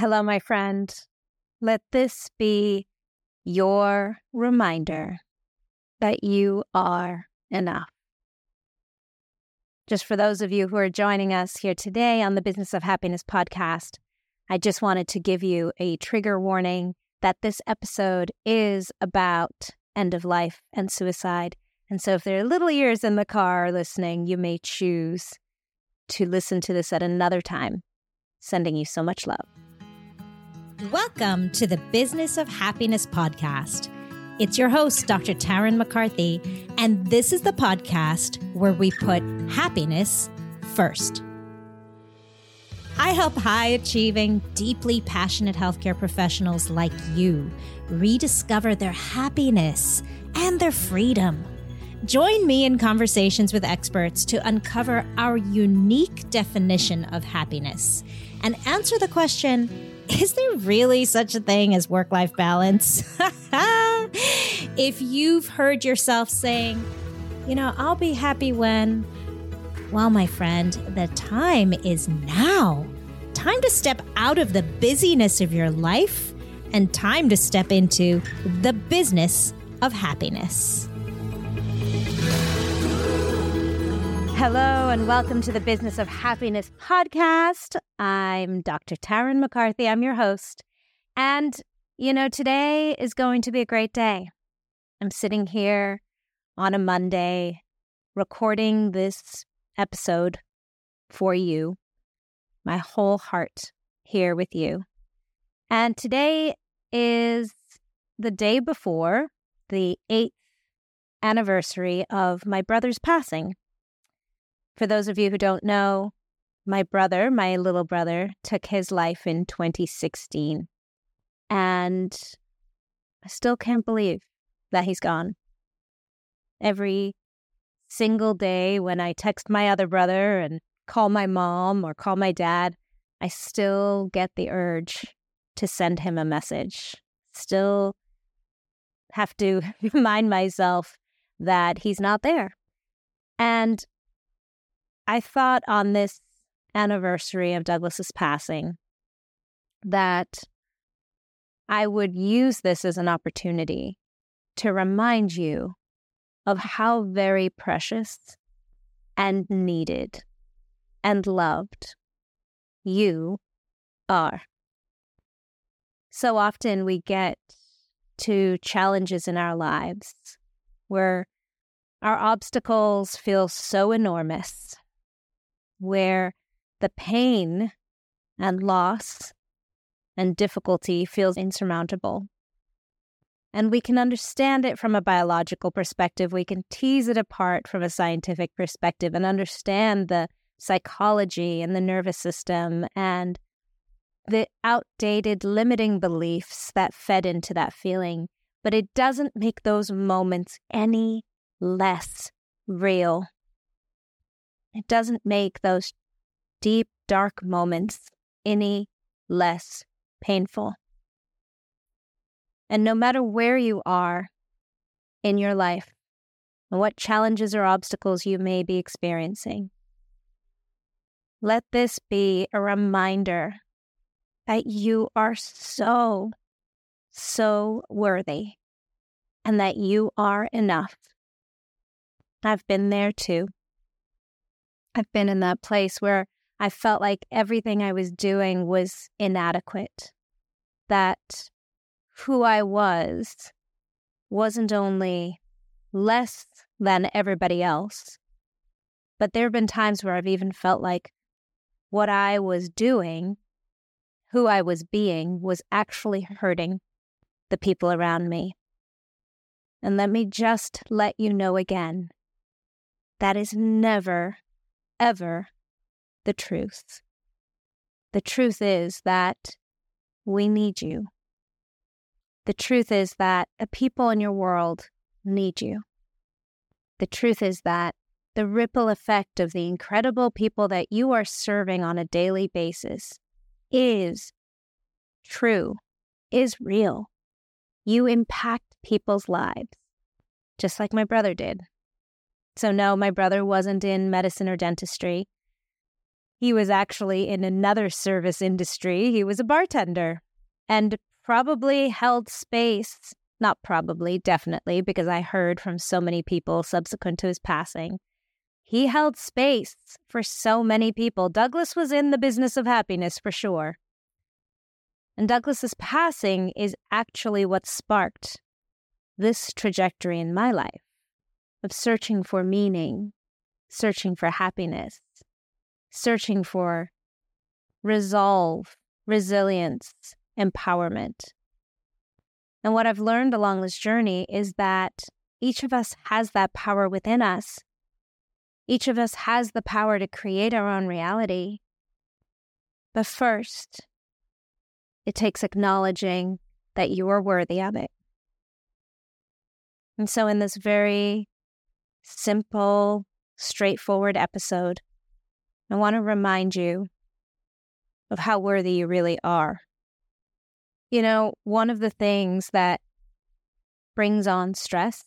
Hello, my friend. Let this be your reminder that you are enough. Just for those of you who are joining us here today on the Business of Happiness podcast, I just wanted to give you a trigger warning that this episode is about end of life and suicide. And so if there are little ears in the car listening, you may choose to listen to this at another time. Sending you so much love. Welcome to the Business of Happiness podcast. It's your host, Dr. Tarryn MacCarthy, and this is the podcast where we put happiness first. I help high achieving, deeply passionate healthcare professionals like you rediscover their happiness and their freedom. Join me in conversations with experts to uncover our unique definition of happiness and answer the question is there really such a thing as work life balance? if you've heard yourself saying, you know, I'll be happy when, well, my friend, the time is now. Time to step out of the busyness of your life and time to step into the business of happiness. Hello, and welcome to the Business of Happiness podcast. I'm Dr. Tarryn MacCarthy. I'm your host. And, you know, today is going to be a great day. I'm sitting here on a Monday recording this episode for you, my whole heart here with you. And today is the day before the eighth anniversary of my brother's passing. For those of you who don't know, my brother, my little brother, took his life in 2016. And I still can't believe that he's gone. Every single day when I text my other brother and call my mom or call my dad, I still get the urge to send him a message. Still have to remind myself that he's not there. And I thought on this anniversary of Douglas's passing that I would use this as an opportunity to remind you of how very precious and needed and loved you are. So often we get to challenges in our lives where our obstacles feel so enormous where the pain and loss and difficulty feels insurmountable. And we can understand it from a biological perspective. We can tease it apart from a scientific perspective and understand the psychology and the nervous system and the outdated limiting beliefs that fed into that feeling. But it doesn't make those moments any less real it doesn't make those deep, dark moments any less painful. And no matter where you are in your life and what challenges or obstacles you may be experiencing, let this be a reminder that you are so, so worthy and that you are enough. I've been there too. I've been in that place where I felt like everything I was doing was inadequate, that who I was wasn't only less than everybody else, but there have been times where I've even felt like what I was doing, who I was being, was actually hurting the people around me. And let me just let you know again that is never ever the truth. The truth is that we need you. The truth is that the people in your world need you. The truth is that the ripple effect of the incredible people that you are serving on a daily basis is true, is real. You impact people's lives, just like my brother did. So, no, my brother wasn't in medicine or dentistry. He was actually in another service industry. He was a bartender and probably held space. Not probably, definitely, because I heard from so many people subsequent to his passing. He held space for so many people. Douglas was in the business of happiness for sure. And Douglas's passing is actually what sparked this trajectory in my life of searching for meaning, searching for happiness, searching for resolve, resilience, empowerment. And what I've learned along this journey is that each of us has that power within us. Each of us has the power to create our own reality. But first, it takes acknowledging that you are worthy of it. And so, in this very simple, straightforward episode, I want to remind you of how worthy you really are. You know, one of the things that brings on stress,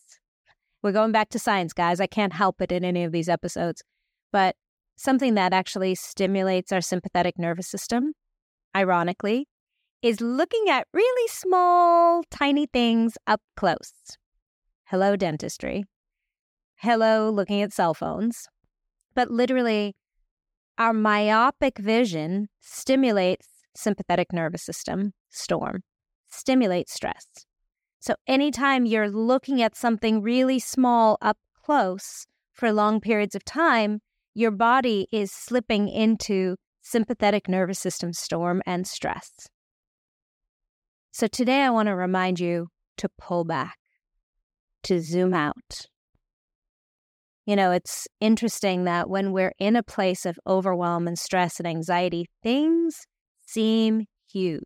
we're going back to science, guys. I can't help it in any of these episodes, but something that actually stimulates our sympathetic nervous system, ironically, is looking at really small, tiny things up close. Hello, dentistry. Hello, looking at cell phones. But literally, our myopic vision stimulates sympathetic nervous system storm, stimulates stress. So anytime you're looking at something really small up close for long periods of time, your body is slipping into sympathetic nervous system storm and stress. So today I want to remind you to pull back, to zoom out, you know, it's interesting that when we're in a place of overwhelm and stress and anxiety, things seem huge.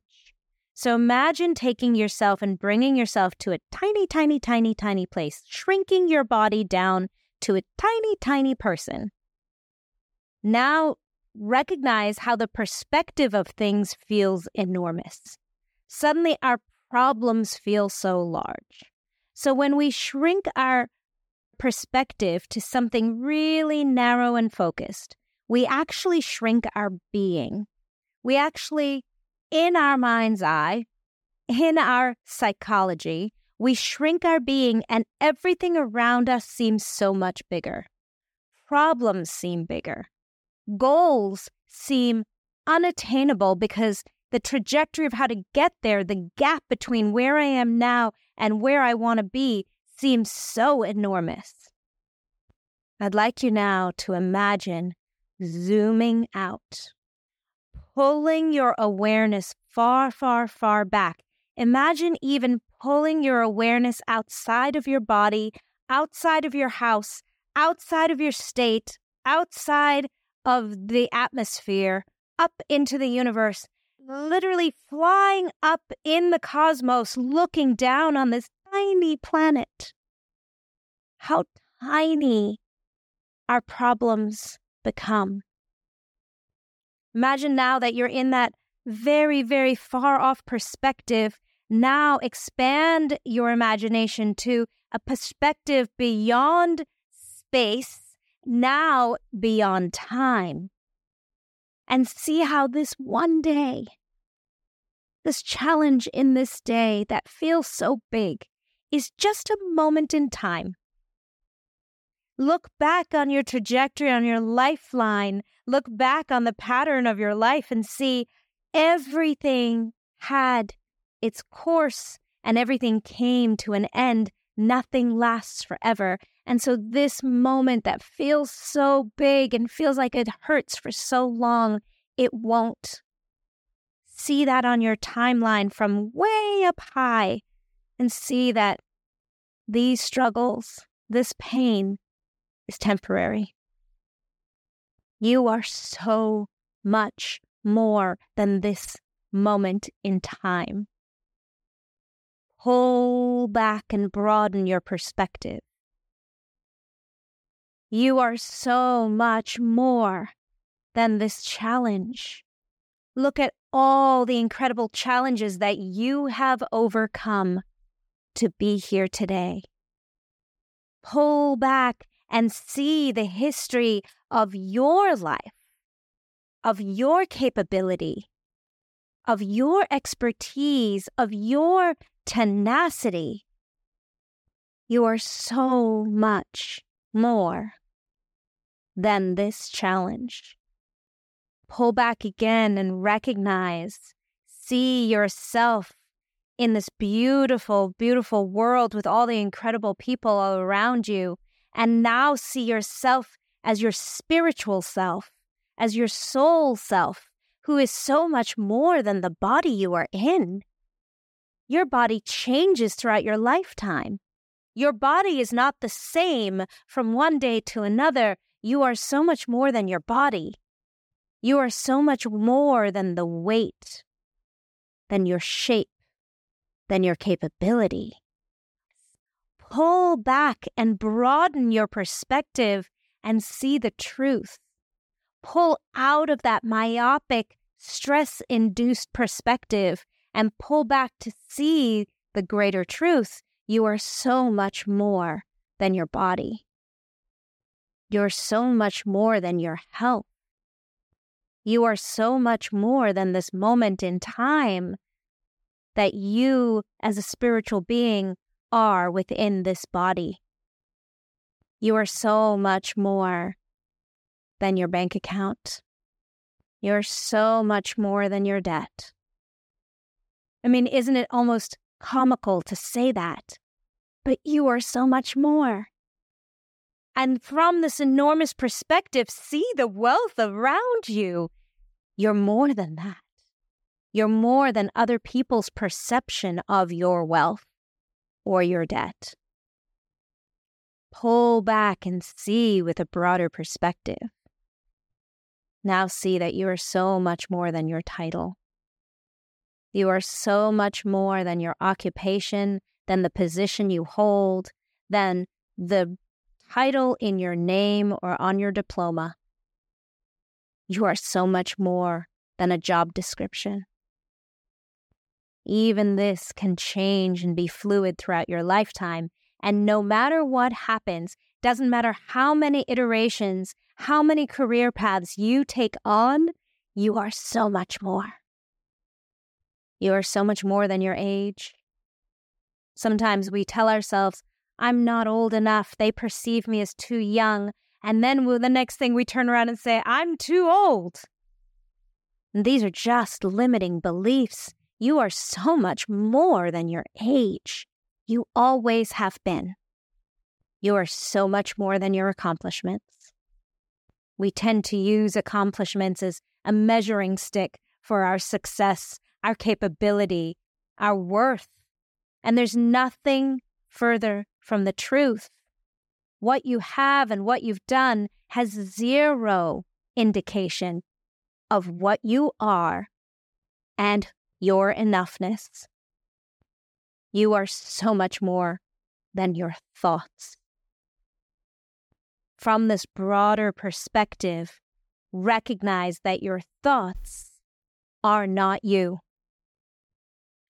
So imagine taking yourself and bringing yourself to a tiny, tiny, tiny, tiny place, shrinking your body down to a tiny, tiny person. Now recognize how the perspective of things feels enormous. Suddenly, our problems feel so large. So when we shrink our perspective to something really narrow and focused, we actually shrink our being. We actually, in our mind's eye, in our psychology, we shrink our being and everything around us seems so much bigger. Problems seem bigger. Goals seem unattainable because the trajectory of how to get there, the gap between where I am now and where I want to be, seems so enormous. I'd like you now to imagine zooming out, pulling your awareness far, far, far back. Imagine even pulling your awareness outside of your body, outside of your house, outside of your state, outside of the atmosphere, up into the universe, literally flying up in the cosmos, looking down on this tiny planet. How tiny our problems become. Imagine now that you're in that very, very far off perspective. Now expand your imagination to a perspective beyond space, now beyond time. And see how this one day, this challenge in this day that feels so big, is just a moment in time. Look back on your trajectory, on your lifeline. Look back on the pattern of your life and see everything had its course and everything came to an end. Nothing lasts forever. And so, this moment that feels so big and feels like it hurts for so long, it won't. See that on your timeline from way up high and see that these struggles, this pain is temporary. You are so much more than this moment in time. Pull back and broaden your perspective. You are so much more than this challenge. Look at all the incredible challenges that you have overcome to be here today. Pull back and see the history of your life, of your capability, of your expertise, of your tenacity. You are so much more than this challenge. Pull back again and recognize, see yourself in this beautiful, beautiful world with all the incredible people all around you. And now see yourself as your spiritual self, as your soul self, who is so much more than the body you are in. Your body changes throughout your lifetime. Your body is not the same from one day to another. You are so much more than your body. You are so much more than the weight, than your shape, than your capability. Pull back and broaden your perspective and see the truth. Pull out of that myopic, stress induced perspective and pull back to see the greater truth. You are so much more than your body. You're so much more than your health. You are so much more than this moment in time that you, as a spiritual being, are within this body. You are so much more than your bank account. You're so much more than your debt. I mean, isn't it almost comical to say that? But you are so much more. And from this enormous perspective, see the wealth around you. You're more than that. You're more than other people's perception of your wealth or your debt. Pull back and see with a broader perspective. Now see that you are so much more than your title. You are so much more than your occupation, than the position you hold, than the title in your name or on your diploma. You are so much more than a job description. Even this can change and be fluid throughout your lifetime. And no matter what happens, doesn't matter how many iterations, how many career paths you take on, you are so much more. You are so much more than your age. Sometimes we tell ourselves, I'm not old enough. They perceive me as too young. And then the next thing we turn around and say, I'm too old. And these are just limiting beliefs you are so much more than your age. You always have been. You are so much more than your accomplishments. We tend to use accomplishments as a measuring stick for our success, our capability, our worth. And there's nothing further from the truth. What you have and what you've done has zero indication of what you are and your enoughness. You are so much more than your thoughts. From this broader perspective, recognize that your thoughts are not you.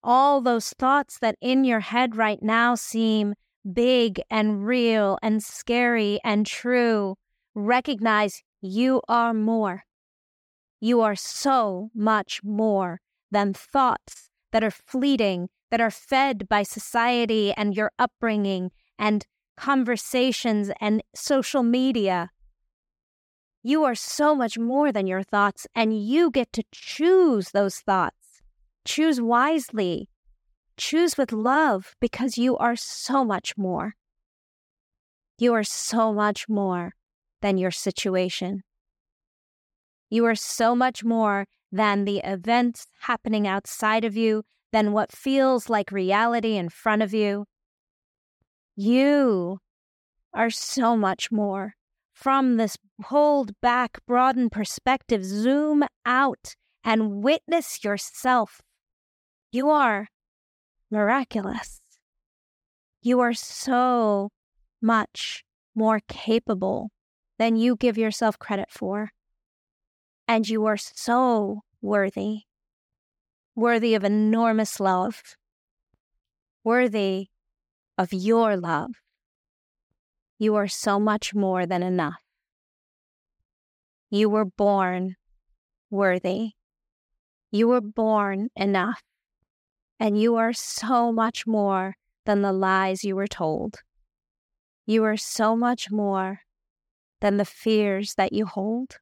All those thoughts that in your head right now seem big and real and scary and true, recognize you are more. You are so much more than thoughts that are fleeting, that are fed by society and your upbringing and conversations and social media. You are so much more than your thoughts, and you get to choose those thoughts. Choose wisely. Choose with love because you are so much more. You are so much more than your situation. You are so much more than the events happening outside of you, than what feels like reality in front of you. You are so much more. From this pulled back, broadened perspective, zoom out and witness yourself. You are miraculous. You are so much more capable than you give yourself credit for. And you are so worthy, worthy of enormous love, worthy of your love. You are so much more than enough. You were born worthy. You were born enough. And you are so much more than the lies you were told. You are so much more than the fears that you hold.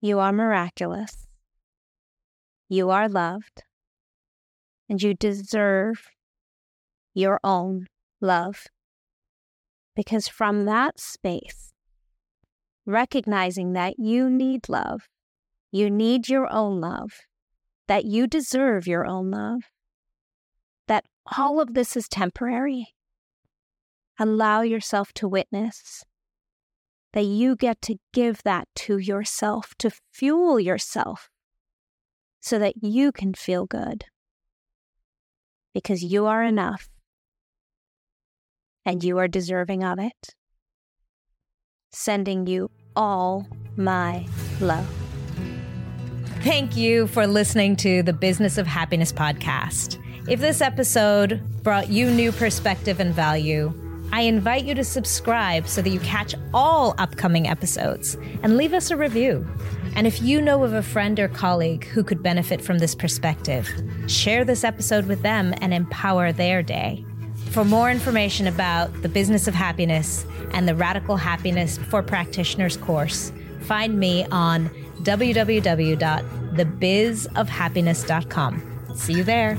You are miraculous. You are loved. And you deserve your own love. Because from that space, recognizing that you need love, you need your own love, that you deserve your own love, that all of this is temporary. Allow yourself to witness that you get to give that to yourself to fuel yourself so that you can feel good. Because you are enough and you are deserving of it. Sending you all my love. Thank you for listening to the Business of Happiness podcast. If this episode brought you new perspective and value, I invite you to subscribe so that you catch all upcoming episodes and leave us a review. And if you know of a friend or colleague who could benefit from this perspective, share this episode with them and empower their day. For more information about the business of happiness and the Radical Happiness for Practitioners course, find me on www.thebizofhappiness.com. See you there.